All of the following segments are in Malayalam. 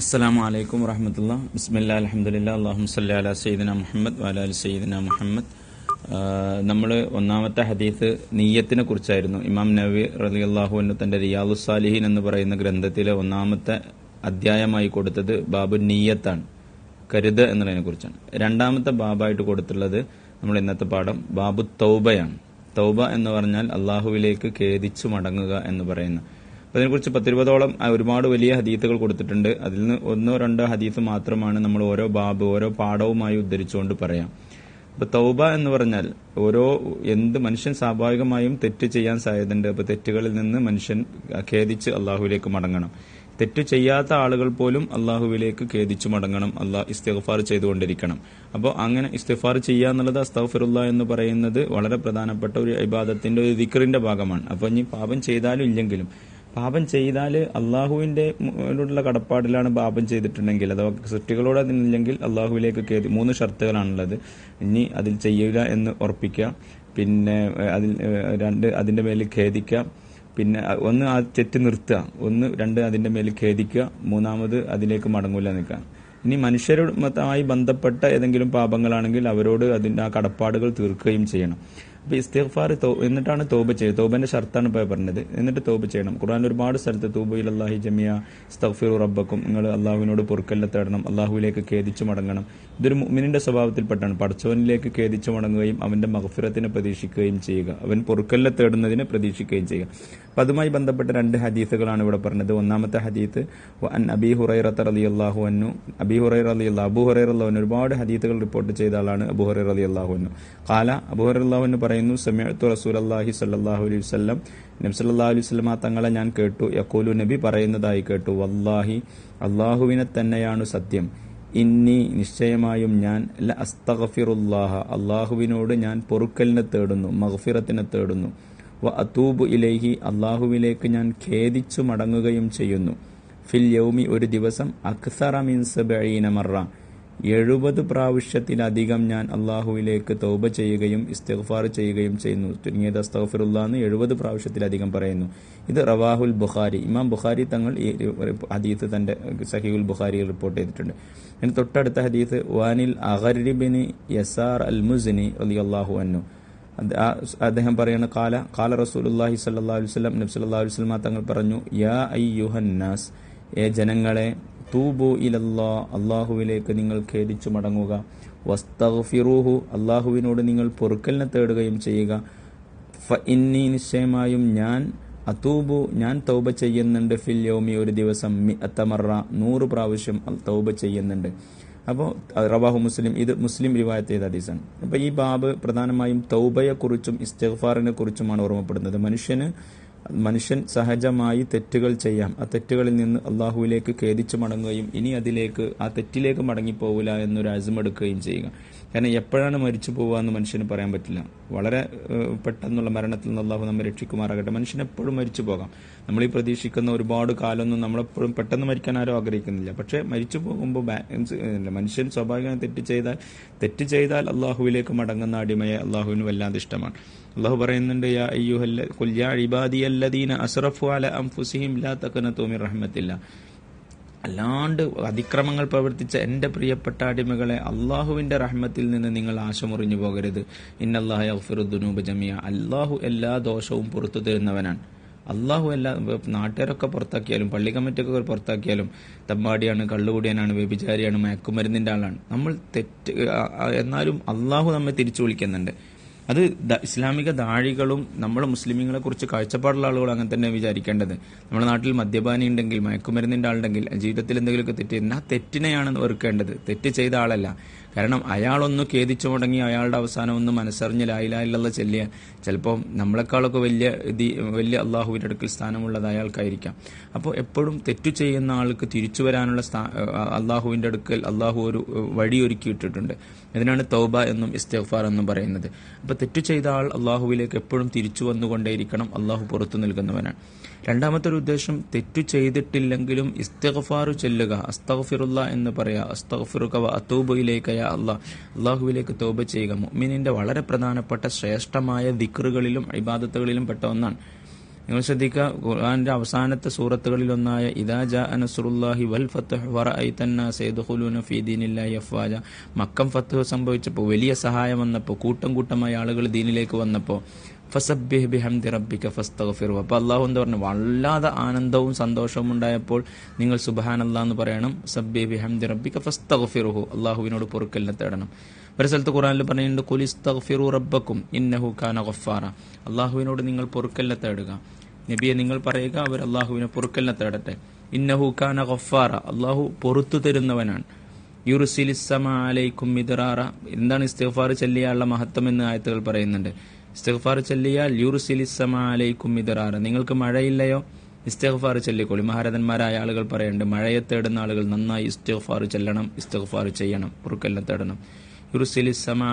അസ്സലാമു അലൈക്കും വറഹമത്തുള്ള. ബിസ്മില്ലാ അലഹമുല്ല അള്ളാഹു സല്ലി അല സയ്യിദന മുഹമ്മദ് വാല അലി സയ്യിദന മുഹമ്മദ്. നമ്മൾ ഒന്നാമത്തെ ഹദീസ് നീയത്തിനെ കുറിച്ചായിരുന്നു. ഇമാം നബി റലി അള്ളാഹുവിന് തന്റെ റിയാദു സാലിഹീൻ എന്ന് പറയുന്ന ഗ്രന്ഥത്തിലെ ഒന്നാമത്തെ അധ്യായമായി കൊടുത്തത് ബാബു നീയത്താണ്. കരുത് എന്നുള്ളതിനെ കുറിച്ചാണ്. രണ്ടാമത്തെ ബാബായിട്ട് കൊടുത്തുള്ളത് നമ്മൾ ഇന്നത്തെ പാഠം ബാബു തൗബയാണ്. തൗബ എന്ന് പറഞ്ഞാൽ അള്ളാഹുവിലേക്ക് ഖേദിച്ചു മടങ്ങുക എന്ന് പറയുന്ന അതിനെക്കുറിച്ച് പത്തിരുപതോളം ഒരുപാട് വലിയ ഹദീത്തുകൾ കൊടുത്തിട്ടുണ്ട്. അതിൽ നിന്ന് ഒന്നോ രണ്ടോ ഹദീത്ത് മാത്രമാണ് നമ്മൾ ഓരോ ബാബ് ഓരോ പാഠവുമായി ഉദ്ധരിച്ചുകൊണ്ട് പറയാം. അപ്പൊ തൗബ എന്ന് പറഞ്ഞാൽ ഓരോ എന്ത് മനുഷ്യൻ സ്വാഭാവികമായും തെറ്റ് ചെയ്യാൻ സാധ്യതയുണ്ട്. അപ്പൊ തെറ്റുകളിൽ നിന്ന് മനുഷ്യൻ ഖേദിച്ച് അള്ളാഹുവിലേക്ക് മടങ്ങണം. തെറ്റ് ചെയ്യാത്ത ആളുകൾ പോലും അള്ളാഹുവിലേക്ക് ഖേദിച്ചു മടങ്ങണം. അള്ളാഹ് ഇസ്തിഗ്ഫാർ ചെയ്തുകൊണ്ടിരിക്കണം. അപ്പോൾ അങ്ങനെ ഇസ്തിഗ്ഫാർ ചെയ്യുക എന്നുള്ളത് അസ്തഫിറുല്ല എന്ന് പറയുന്നത് വളരെ പ്രധാനപ്പെട്ട ഒരു ഇബാദത്തിന്റെ ഒരു ദിക്റിന്റെ ഭാഗമാണ്. അപ്പൊ ഇനി പാപം ചെയ്താലും ഇല്ലെങ്കിലും പാപം ചെയ്താൽ അള്ളാഹുവിന്റെ ഉള്ള കടപ്പാടിലാണ് പാപം ചെയ്തിട്ടുണ്ടെങ്കിൽ. അഥവാ സൃഷ്ടികളോട് അതിനില്ലെങ്കിൽ അള്ളാഹുവിലേക്ക് മൂന്ന് ഷർത്തുകളാണുള്ളത്. ഇനി അതിൽ ചെയ്യില്ല എന്ന് ഉറപ്പിക്കുക. പിന്നെ അതിൽ രണ്ട് അതിന്റെ മേലിൽ ഖേദിക്കുക. പിന്നെ ഒന്ന് ആ തെറ്റ് നിർത്തുക. ഒന്ന് രണ്ട് അതിന്റെ മേലിൽ ഖേദിക്കുക. മൂന്നാമത് അതിലേക്ക് മടങ്ങൂല നിൽക്കുക. ഇനി മനുഷ്യരുമായി ബന്ധപ്പെട്ട ഏതെങ്കിലും പാപങ്ങളാണെങ്കിൽ അവരോട് അതിന്റെ ആ കടപ്പാടുകൾ തീർക്കുകയും ചെയ്യണം. അപ്പൊ ഇസ്തിഗ്ഫാർ എന്നിട്ടാണ് തോബ ചെയ്യുക തോബന്റെ ഷർത്താണ് ഇപ്പോൾ പറഞ്ഞത്. എന്നിട്ട് തോബ ചെയ്യണം. ഖുർആൻ ഒരുപാട് സ്ഥലത്ത് തൂബയിൽ അള്ളാഹി ജമിയ സ്തഫിറു റബ്ബക്കും നിങ്ങൾ അള്ളാഹുവിനോട് പൊറുക്കല്ല തേടണം അള്ളാഹുവിലേക്ക് ഖേദിച്ചു മടങ്ങണം. ഇതൊരു മുഅ്മിനിന്റെ സ്വഭാവത്തിൽപ്പെട്ടാണ്. പടച്ചവനിലേക്ക് ഖേദിച്ചു മടങ്ങുകയും അവന്റെ മഹഫിറത്തിനെ പ്രതീക്ഷിക്കുകയും ചെയ്യുക. അവൻ പൊറുക്കല്ല തേടുന്നതിനെ പ്രതീക്ഷിക്കുകയും ചെയ്യുക. അപ്പൊ അതുമായി ബന്ധപ്പെട്ട രണ്ട് ഹദീസുകളാണ് ഇവിടെ പറഞ്ഞത്. ഒന്നാമത്തെ ഹദീത്ത് അൻ അബി ഹുറൈറത്ത് അലി അള്ളാഹു അന്നു അബി ഹുറൈർ അലി അള്ളാഹു അബു ഹുറൈർ ഒരുപാട് ഹദീത്തുകൾ റിപ്പോർട്ട് ചെയ്ത ആളാണ് അബു ഹുറൈർ അലി അള്ളാഹുവിനു കാല അബു ഹുറൈർ അള്ളാഹുവിന് പറയുന്നു സമയത്തു റസൂൽ അള്ളാഹി സല്ലാഹു അലൈഹി വസ്ലം നബി സല്ലാ അലൈഹി വസ്ലമ തങ്ങളെ ഞാൻ കേട്ടു. യക്കോലു നബി പറയുന്നതായി കേട്ടു. വല്ലാഹി അള്ളാഹുവിനെ തന്നെയാണ് സത്യം. ഇന്നി നിശ്ചയമായും ഞാൻ ല അസ്തഗഫിറുല്ലാഹ. അള്ളാഹുവിനോട് ഞാൻ പൊറുക്കലിനെ തേടുന്നു മഹഫിറത്തിനെ തേടുന്നു. വ അതൂബ് ഇലേഹി അള്ളാഹുവിലേക്ക് ഞാൻ ഖേദിച്ചു മടങ്ങുകയും ചെയ്യുന്നു. ഫിൽ യൗമി ഒരു ദിവസം അക്സറ മിൻ സബഈന മറ എഴുപത് പ്രാവശ്യത്തിലധികം ഞാൻ അള്ളാഹുവിലേക്ക് തൗബ ചെയ്യുകയും ഇസ്തിഗ്ഫാർ ചെയ്യുകയും ചെയ്യുന്നു. ചുരുങ്ങിയത് അസ്തഗ്ഫിറുല്ലാ എന്ന് എഴുപത് പ്രാവശ്യത്തിലധികം പറയുന്നു. ഇത് റവാഹുൽ ബുഖാരി. ഇമാം ബുഖാരി തങ്ങൾ ഈ ഹദീസ് തന്റെ സഹീഉൽ ബുഖാരി റിപ്പോർട്ട് ചെയ്തിട്ടുണ്ട്. അതിന് തൊട്ടടുത്ത ഹദീത്ത് വാനിൽ അഹരിബിന് യസാർ അൽ മുസ്നി റളിയല്ലാഹു അൻഹു. അന്നു അദ്ദേഹം പറയുന്ന കാല കാല റസൂലുല്ലാഹി സല്ലാ അലൈഹി വസല്ലം നബി സല്ലല്ലാഹു അലൈഹി വസല്ലം തങ്ങൾ പറഞ്ഞു യാ അയ്യുഹന്നാസ് ഏ ജനങ്ങളെ തൂബു ഇലല്ലാ അള്ളാഹുവിലേക്ക് നിങ്ങൾ ഖേദിച്ചു മടങ്ങുക. വസ്തഫിറൂഹു അള്ളാഹുവിനോട് നിങ്ങൾ പൊറുക്കലിനെ തേടുകയും ചെയ്യുക. ഫ ഇന്നി നിശ്ചയമായും ഞാൻ അതൂബു ഞാൻ തൗബ ചെയ്യുന്നുണ്ട് ഫിൽ യൗമി ഒരു ദിവസം. മി അത്തമറ നൂറ് പ്രാവശ്യം തൗബ ചെയ്യുന്നുണ്ട്. അപ്പോൾ റവാഹു മുസ്ലിം ഇത് മുസ്ലിം റിവായത്ത് ചെയ്ത ഹദീസാണ്. അപ്പോൾ ഈ ബാബ് പ്രധാനമായും തൗബയെക്കുറിച്ചും ഇസ്തഫാറിനെ കുറിച്ചുമാണ് ഓർമ്മപ്പെടുന്നത്. മനുഷ്യന് മനുഷ്യൻ സഹജമായി തെറ്റുകൾ ചെയ്യാം. ആ തെറ്റുകളിൽ നിന്ന് അള്ളാഹുവിലേക്ക് ഖേദിച്ചു മടങ്ങുകയും ഇനി അതിലേക്ക് ആ തെറ്റിലേക്ക് മടങ്ങിപ്പോവില്ല എന്നൊരു അസമെടുക്കുകയും ചെയ്യുക. കാരണം എപ്പോഴാണ് മരിച്ചു പോകുക എന്ന് മനുഷ്യന് പറയാൻ പറ്റില്ല. വളരെ പെട്ടെന്നുള്ള മരണത്തിൽ നിന്ന് അള്ളാഹു നമ്മെ രക്ഷിക്കുമാറാകട്ടെ. മനുഷ്യൻ എപ്പോഴും മരിച്ചു പോകാം. നമ്മൾ ഈ പ്രതീക്ഷിക്കുന്ന ഒരുപാട് കാലമൊന്നും നമ്മളെപ്പോഴും പെട്ടെന്ന് മരിക്കാൻ ആരും ആഗ്രഹിക്കുന്നില്ല. പക്ഷേ മരിച്ചു പോകുമ്പോൾ മനുഷ്യൻ സ്വാഭാവികമായി തെറ്റ് ചെയ്താൽ തെറ്റ് ചെയ്താൽ അള്ളാഹുവിലേക്ക് മടങ്ങുന്ന അടിമയെ അള്ളാഹുവിന് വല്ലാതെ ഇഷ്ടമാണ്. അള്ളാഹു പറയുന്നുണ്ട് യാ അയ്യുഹല്ല ഇബാദി ഇബാദിയല്ലദീന അസ്റഫു അല അൻഫുസിഹിം ലാ മിർ റഹ്മത്തില്ല. അല്ലാണ്ട് അതിക്രമങ്ങൾ പ്രവർത്തിച്ച എന്റെ പ്രിയപ്പെട്ട അടിമകളെ അള്ളാഹുവിന്റെ റഹ്മത്തിൽ നിന്ന് നിങ്ങൾ ആശമുറിഞ്ഞു പോകരുത്. ഇന്നല്ലാഹ ജമിയ അള്ളാഹു എല്ലാ ദോഷവും പുറത്തു തരുന്നവനാണ്. അള്ളാഹു എല്ലാ നാട്ടുകാരൊക്കെ പുറത്താക്കിയാലും പള്ളി കമ്മിറ്റിയൊക്കെ പുറത്താക്കിയാലും തമ്പാടിയാണ് കള്ളുകൂടിയാനാണ് വ്യഭിചാരിയാണ് മയക്കുമരുന്നിന്റെ ആളാണ്. നമ്മൾ തെറ്റ് എന്നാലും അള്ളാഹു നമ്മെ തിരിച്ചു വിളിക്കുന്നുണ്ട്. അത് ഇസ്ലാമിക ദാഴികളും നമ്മുടെ മുസ്ലിമീങ്ങളെ കുറിച്ച് കാഴ്ചപ്പാടുള്ള ആളുകൾ അങ്ങനെ തന്നെ വിചാരിക്കേണ്ടത്. നമ്മുടെ നാട്ടിൽ മദ്യപാനി ഉണ്ടെങ്കിൽ മയക്കുമരുന്നിന്റെ ആളുണ്ടെങ്കിൽ ജീവിതത്തിൽ എന്തെങ്കിലുമൊക്കെ തെറ്റ് ആ തെറ്റിനെയാണ് തെറ്റ് ചെയ്ത ആളല്ല. കാരണം അയാളൊന്ന് ഖേദിച്ചു മുടങ്ങി അയാളുടെ അവസാനം ഒന്ന് മനസ്സറിഞ്ഞ് ലായിലായില്ല ചെല്ലിയ ചിലപ്പോൾ നമ്മളെക്കാളൊക്കെ വലിയ വലിയ അള്ളാഹുവിന്റെ അടുക്കൽ സ്ഥാനമുള്ളത് അയാൾക്കായിരിക്കാം. അപ്പോൾ എപ്പോഴും തെറ്റു ചെയ്യുന്ന ആൾക്ക് തിരിച്ചു വരാനുള്ള അള്ളാഹുവിന്റെ അടുക്കൽ അള്ളാഹു ഒരു വഴി ഒരുക്കിയിട്ടിട്ടുണ്ട് ഇതിനാണ് തൗബ എന്നും ഇസ്തിഗ്ഫാർ എന്നും പറയുന്നത്. അപ്പോൾ തെറ്റു ചെയ്ത ആൾ അള്ളാഹുവിലേക്ക് എപ്പോഴും തിരിച്ചു വന്നുകൊണ്ടേയിരിക്കണം. അള്ളാഹു പുറത്തു നിൽക്കുന്നവനാണ് രണ്ടാമത്തെ ഒരു ഉദ്ദേശം തെറ്റു ചെയ്തിട്ടില്ലെങ്കിലും ഇസ്തഫാറു ചെല്ലുക. അസ്തഫിറുല്ല എന്ന് പറയാ. അസ്തഫിറുക അത്തൂബയിലേക്ക് അള്ളാഹ് അള്ളാഹുവിലേക്ക് തൗബ ചെയ്യുക. മുഅ്മിനിന്റെ വളരെ പ്രധാനപ്പെട്ട ശ്രേഷ്ഠമായ ദിക്റുകളിലും ഇബാദത്തുകളിലും പെട്ട ഒന്നാണ്. നിങ്ങൾ ശ്രദ്ധിക്കുക ഖുർആന്റെ അവസാനത്തെ സൂറത്തുകളിലൊന്നായ ഇദാ ജാ നസ്റുല്ലാഹി വൽ ഫത്ഹ് വറഅയ്തന്നാസ യദ്ഖുലൂന ഫീ ദീനില്ലാഹി അഫ്വാജ. മക്കം ഫത്തുഹ് സംഭവിച്ചപ്പോൾ വലിയ സഹായം വന്നപ്പോൾ കൂട്ടം കൂട്ടമായി ആളുകൾ ദീനിലേക്ക് വന്നപ്പോൾ ബിഹംദി റബ്ബിക അള്ളാഹു എന്താ പറഞ്ഞു? വല്ലാതെ ആനന്ദവും സന്തോഷവും ഉണ്ടായപ്പോൾ നിങ്ങൾ സുബാൻ എന്ന് പറയണം. സബ്ബിഹ് ബിഹംദി റബ്ബിക ഫസ്തഗ്ഫിറുഹു. അള്ളാഹുവിനോട് പൊറുക്കലിനെ തേടണം. ഒരു സ്ഥലത്ത് ഖുറാനിൽ പറയുന്നുണ്ട് കുലിസ്തഗ്ഫിറു റബ്ബക്കും ഇന്നഹു കാന ഗഫാറ അള്ളാഹുവിനോട് നിങ്ങൾ പൊറുക്കലിനെ തേടുക. നബിയെ നിങ്ങൾ പറയുക അവർ അള്ളാഹുവിനെ പൊറുക്കലിനെ തേടട്ടെ. ഇന്നഹു കാന ഗഫാറ അള്ളാഹു പൊറത്തു തരുന്നവനാണ്. യുറുസിലിസമ അലൈക്കും മിദറാറ. എന്താണ് ഇസ്തിഗ്ഫാർ ചെല്ലിയാനുള്ള മഹത്വം എന്ന് ആയത്തുകൾ പറയുന്നുണ്ട്. ഇസ്തിഗ്ഫാർ ചൊല്ലിയാൽ യുറുസിലിസമ അലൈക്കും മിദറാറ. നിങ്ങൾക്ക് മഴയില്ലയോ? ഇസ്തിഗ്ഫാർ ചൊല്ലിക്കോളി. മഹാരഥന്മാരായ ആളുകൾ പറയേണ്ടത് മഴയെ തേടുന്ന ആളുകൾ നന്നായി ഇസ്തിഗ്ഫാർ ചെല്ലണം ഇസ്തിഗ്ഫാർ ചെയ്യണം പൊറുക്കലിനെ തേടണം. യുറുസിലിസമ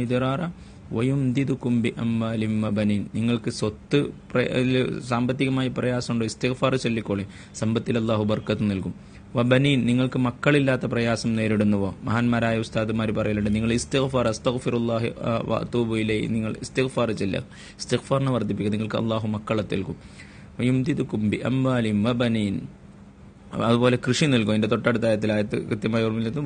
ഇതറാറ വയുംദിദുക്കും ബി മബനിൻ. നിങ്ങൾക്ക് സ്വത്ത് സാമ്പത്തികമായി പ്രയാസം സാമ്പത്തികമായി പ്രയാസമുണ്ടോ? ഇസ്തിഗ്ഫാർ ചൊല്ലിക്കോളി. സമ്പത്തിൽ അള്ളാഹു ബർക്കത്ത് നൽകും. വബനീൻ നിങ്ങൾക്ക് മക്കളില്ലാത്ത പ്രയാസം നേരിടുന്നുവോ? മഹാന്മാരായ ഉസ്താദുമാർ പറയലുണ്ട് നിങ്ങൾ ഇസ്തിഗ്ഫാർ അസ്തഗ്ഫിറുല്ലാഹി ആ, വഅതൂബു നിങ്ങൾ ഇസ്തിഗ്ഫാർ ചെല്ലുക. ഇസ്തിഗ്ഫാറിനെ വർദ്ധിപ്പിക്കുക. നിങ്ങൾക്ക് അള്ളാഹു മക്കളെ നൽകും. വയുംദിദുക്കും ബി അമ്മാലിം വബനീൻ അതുപോലെ കൃഷി നൽകും. അതിന്റെ തൊട്ടടുത്ത ആയത്തിൽ ആയത്ത് കൃത്യമായി ഓർമ്മയിലെത്തും.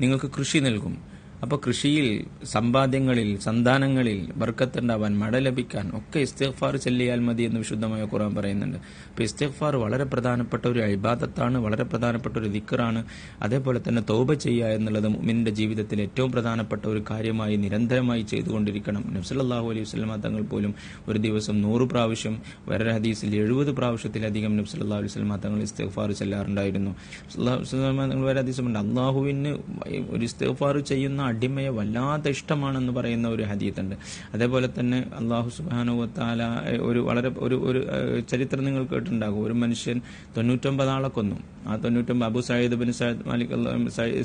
നിങ്ങൾക്ക് കൃഷി നൽകും. അപ്പോൾ കൃഷിയിൽ സമ്പാദ്യങ്ങളിൽ സന്താനങ്ങളിൽ ബർക്കത്തുണ്ടാവാൻ മഴ ലഭിക്കാൻ ഒക്കെ ഇസ്തിഗ്ഫാർ ചെല്ലിയാൽ മതി എന്ന് വിശുദ്ധമായ ഖുർആൻ പറയുന്നുണ്ട്. അപ്പോൾ ഇസ്തിഗ്ഫാർ വളരെ പ്രധാനപ്പെട്ട ഒരു അഴിബാദത്താണ് വളരെ പ്രധാനപ്പെട്ട ഒരു ദിക്കറാണ് അതേപോലെ തന്നെ തൗബ ചെയ്യുക എന്നുള്ളത് ഉമ്മിന്റെ ജീവിതത്തിൽ ഏറ്റവും പ്രധാനപ്പെട്ട ഒരു കാര്യമായി നിരന്തരമായി ചെയ്തുകൊണ്ടിരിക്കണം. നബ്സല്ലാഹു അലൈഹി വസ്ലമ തങ്ങൾ പോലും ഒരു ദിവസം നൂറ് പ്രാവശ്യം വേറെ ഹദീസിൽ എഴുപത് പ്രാവശ്യത്തിലധികം നബ്സല്ലാ അലൈഹി വസ്ലമ തങ്ങൾ ഇസ്തിഗ്ഫാർ ചെല്ലാറുണ്ടായിരുന്നു. തങ്ങൾ ഹദീസുണ്ട് അള്ളാഹുവിന് ഒരു ഇസ്തിഗ്ഫാർ ചെയ്യുന്ന അടിമയെ വല്ലാത്ത ഇഷ്ടമാണെന്ന് പറയുന്ന ഒരു ഹദീത്തുണ്ട്. അതേപോലെ തന്നെ അള്ളാഹു സുബാനുവത്താല ഒരു വളരെ ഒരു ഒരു ചരിത്രം നിങ്ങൾ കേട്ടിട്ടുണ്ടാകും. ഒരു മനുഷ്യൻ തൊണ്ണൂറ്റൊമ്പത് ആളെ കൊന്നു. ആ തൊണ്ണൂറ്റൊമ്പത് Abu Sayyid bin Sayyid Malik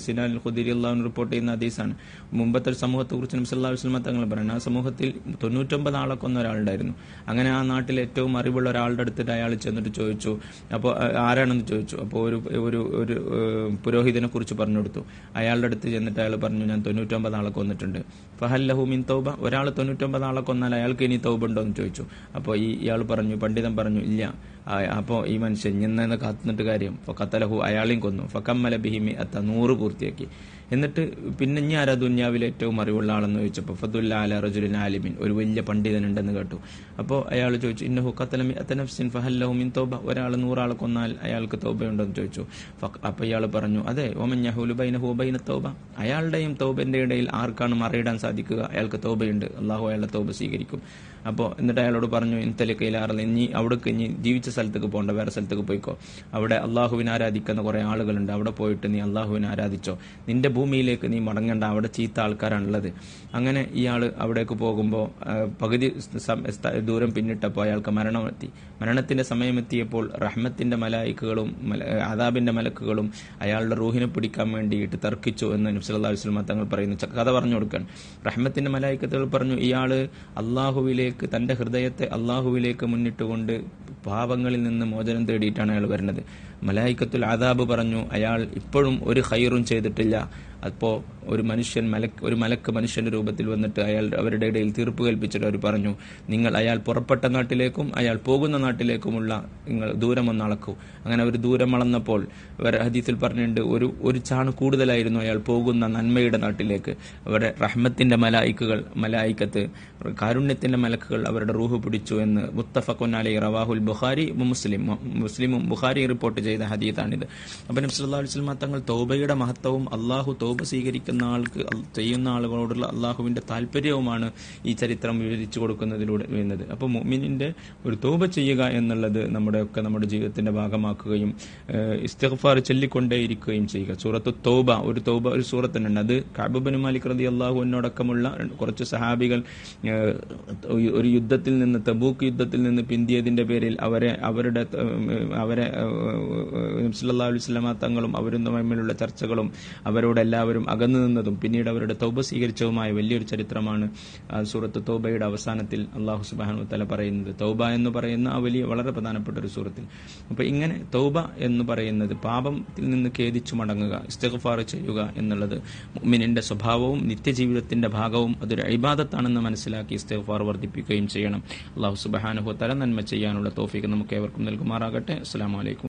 സിനാൽ Khudri അള്ളാഹു റിപ്പോർട്ട് ചെയ്യുന്ന ഹദീസാണ്. മുമ്പത്തെ ഒരു സമൂഹത്തെ കുറിച്ച് നബി സല്ലല്ലാഹു അലൈഹി വസല്ലം തങ്ങൾ പറയുന്നത് ആ സമൂഹത്തിൽ തൊണ്ണൂറ്റൊമ്പത് ആളെ കൊന്ന ഒരാളുണ്ടായിരുന്നു. അങ്ങനെ ആ നാട്ടിൽ ഏറ്റവും അറിവുള്ള ഒരാളുടെ അടുത്തിട്ട് അയാൾ ചെന്നിട്ട് ചോദിച്ചു അപ്പോൾ ആരാണെന്ന് ചോദിച്ചു? അപ്പോൾ ഒരു ഒരു ഒരു പുരോഹിതനെ കുറിച്ച് പറഞ്ഞു കൊടുത്തു. അയാളുടെ അടുത്ത് ചെന്നിട്ട് അയാൾ പറഞ്ഞു ഞാൻ തൊണ്ണൂറ്റൊമ്പത് ആളെ കൊന്നിട്ടുണ്ട്. ഫഹല്ലഹു മിൻ തൗബ. ഒരാൾ തൊണ്ണൂറ്റൊമ്പത് ആളെ കൊന്നാൽ അയാൾക്ക് ഇനി തൗബ ഉണ്ടോ എന്ന് ചോദിച്ചു. അപ്പോൾ ഈ ഇയാൾ പറഞ്ഞു പണ്ഡിതൻ പറഞ്ഞു ഇല്ല. അപ്പോൾ ഈ മനുഷ്യൻ ഇന്നെന്ന് കാത്തുനിട്ട് കാര്യം. കത്തലഹു അയാളെയും കൊന്നു. ഫക്കമ്മല ബിഹിമി അത്ത നൂറ് പൂർത്തിയാക്കി. എന്നിട്ട് പിന്നെ ഇനി ആരാ ദുന്യാവിൽ ഏറ്റവും അറിവുള്ള ആളെന്ന് ചോദിച്ചപ്പോൾ ഫതുല്ല അല റജുലിൻ ആലിമിൻ. ഒരു വലിയ പണ്ഡിതനുണ്ടെന്ന് കേട്ടു. അപ്പോൾ അയാൾ ചോദിച്ചു ഇന്നഹു കത്തലമി അത്തനഫ്സിൻ ഫഹല്ലഹു തോബ? ഒരാൾ നൂറാളെ കൊന്നാൽ അയാൾക്ക് തോബയുണ്ടെന്ന് ചോദിച്ചു. അപ്പോൾ ഇയാൾ പറഞ്ഞു അതെ ഓമൻ ബൈനഹു ബൈന തൗബ? അയാളുടെയും തൗബന്റെ ഇടയിൽ ആർക്കാണ് മറിയിടാൻ സാധിക്കുക? അയാൾക്ക് തോബയുണ്ട്. അള്ളാഹു അയാളുടെ തോബ സ്വീകരിക്കും. അപ്പോൾ എന്നിട്ട് അയാളോട് പറഞ്ഞു ഇൻതലിക്കയിലാറില്ല ഇനി അവിടേക്ക് ഇനി ജീവിച്ച സ്ഥലത്തേക്ക് പോകണ്ട വേറെ സ്ഥലത്തേക്ക് പോയിക്കോ. അവിടെ അള്ളാഹുവിനെ ആരാധിക്കുന്ന കുറെ ആളുകളുണ്ട്. അവിടെ പോയിട്ട് നീ അള്ളാഹുവിനെ ആരാധിച്ചോ. നിന്റെ ഭൂമിയിലേക്ക് നീ മടങ്ങണ്ട അവിടെ ചീത്ത ആൾക്കാരാണുള്ളത്. അങ്ങനെ ഇയാൾ അവിടേക്ക് പോകുമ്പോൾ പകുതി ദൂരം പിന്നിട്ടപ്പോൾ അയാൾക്ക് മരണമെത്തി. മരണത്തിന്റെ സമയമെത്തിയപ്പോൾ റഹ്മത്തിന്റെ മലായിക്കുകളും ആദാബിന്റെ മലക്കുകളും അയാളുടെ റൂഹിനെ പിടിക്കാൻ വേണ്ടിയിട്ട് തർക്കിച്ചു എന്ന് നബ്സല്ലാ വസ്ലമ തങ്ങൾ പറയുന്നു. കഥ പറഞ്ഞു കൊടുക്കാൻ. റഹ്മത്തിന്റെ മലായിക്കത്തുകൾ പറഞ്ഞു ഇയാൾ അള്ളാഹുവിലേക്ക് തന്റെ ഹൃദയത്തെ അള്ളാഹുവിലേക്ക് മുന്നിട്ടുകൊണ്ട് പാപങ്ങളിൽ നിന്ന് മോചനം തേടിയിട്ടാണ് അയാൾ വരുന്നത്. മലായിക്കത്തുൽ ആദാബ് പറഞ്ഞു അയാൾ ഇപ്പോഴും ഒരു ഹൈറും ചെയ്തിട്ടില്ല. അപ്പോൾ ഒരു മനുഷ്യൻ മലക്ക് ഒരു മലക്ക് മനുഷ്യന്റെ രൂപത്തിൽ വന്നിട്ട് അയാൾ അവരുടെ ഇടയിൽ തീർപ്പ് കൽപ്പിച്ചിട്ട് അവർ പറഞ്ഞു നിങ്ങൾ അയാൾ പുറപ്പെട്ട നാട്ടിലേക്കും അയാൾ പോകുന്ന നാട്ടിലേക്കുമുള്ള നിങ്ങൾ ദൂരം ഒന്ന് അളക്കൂ. അങ്ങനെ അവർ ദൂരം അളന്നപ്പോൾ അവർ ഹദീസിൽ പറഞ്ഞിട്ടുണ്ട് ഒരു ഒരു ചാണ് കൂടുതലായിരുന്നു അയാൾ പോകുന്ന നന്മയുടെ നാട്ടിലേക്ക്. അവരുടെ റഹ്മത്തിന്റെ മലായിക്കുകൾ മലായിക്കത്ത് കാരുണ്യത്തിന്റെ മലക്കുകൾ അവരുടെ റൂഹ് പിടിച്ചു എന്ന് മുത്തഫഖുൻ അലൈ റവാഹുൽ ബുഖാരി മുസ്ലിം മുസ്ലിമും ബുഖാരി റിപ്പോർട്ട് ചെയ്ത. ഹദീത്താണിത്. അപ്പം അലൈഹി വസല്ലം തങ്ങൾ തോബയുടെ മഹത്വവും അള്ളാഹു തോബ സ്വീകരിക്കുന്ന ആൾക്ക് ചെയ്യുന്ന ആളുകളോടുള്ള അള്ളാഹുവിന്റെ താല്പര്യവുമാണ് ഈ ചരിത്രം വിവരിച്ചു കൊടുക്കുന്നതിലൂടെ വരുന്നത് അപ്പോൾ മൊമിനിന്റെ ഒരു തോബ ചെയ്യുക എന്നുള്ളത് നമ്മുടെ ഒക്കെ നമ്മുടെ ജീവിതത്തിന്റെ ഭാഗമാക്കുകയും ഇസ്തിഗ്ഫാർ ചൊല്ലിക്കൊണ്ടേയിരിക്കുകയും ചെയ്യുക. സൂറത്ത് തോബ ഒരു തോബ ഒരു സൂറത്തിനുണ്ട് അത് കാബുബിൻ മാലിക് റതി അള്ളാഹു എന്നോടക്കമുള്ള കുറച്ച് സഹാബികൾ ഒരു യുദ്ധത്തിൽ നിന്ന് തബൂക്ക് യുദ്ധത്തിൽ നിന്ന് പിന്തിയതിന്റെ പേരിൽ അവരെ അവരുടെ അവരെ സല്ലാ അലുസ്ലാമ തങ്ങളും അവരും തമ്മിലുള്ള ചർച്ചകളും അവരോട് എല്ലാവരും അകന്നു നിന്നതും പിന്നീട് അവരുടെ തൗബ സ്വീകരിച്ചതുമായ വലിയൊരു ചരിത്രമാണ് സൂറത്ത് തൗബയുടെ അവസാനത്തിൽ അള്ളാഹു സുബാനു തല പറയുന്നത്. തൗബ എന്ന് പറയുന്ന ആ വലിയ വളരെ പ്രധാനപ്പെട്ട ഒരു സൂറത്തിൽ. അപ്പൊ ഇങ്ങനെ തൗബ എന്ന് പറയുന്നത് പാപത്തിൽ നിന്ന് ഖേദിച്ചു മടങ്ങുക ഇസ്തഗഫാർ ചെയ്യുക എന്നുള്ളത് മുഅ്മിനിന്റെ സ്വഭാവവും നിത്യജീവിതത്തിന്റെ ഭാഗവും അതൊരു ഇബാദത്താണെന്ന് മനസ്സിലാക്കി ഇസ്തഗഫാർ വർദ്ധിപ്പിക്കുകയും ചെയ്യണം. അള്ളാഹു സുബാനുഹു തല നന്മ ചെയ്യാനുള്ള തോഫിക്ക് നമുക്ക് ഏവർക്കും നൽകുമാറാകട്ടെ. അസ്സാം വലൈക്കും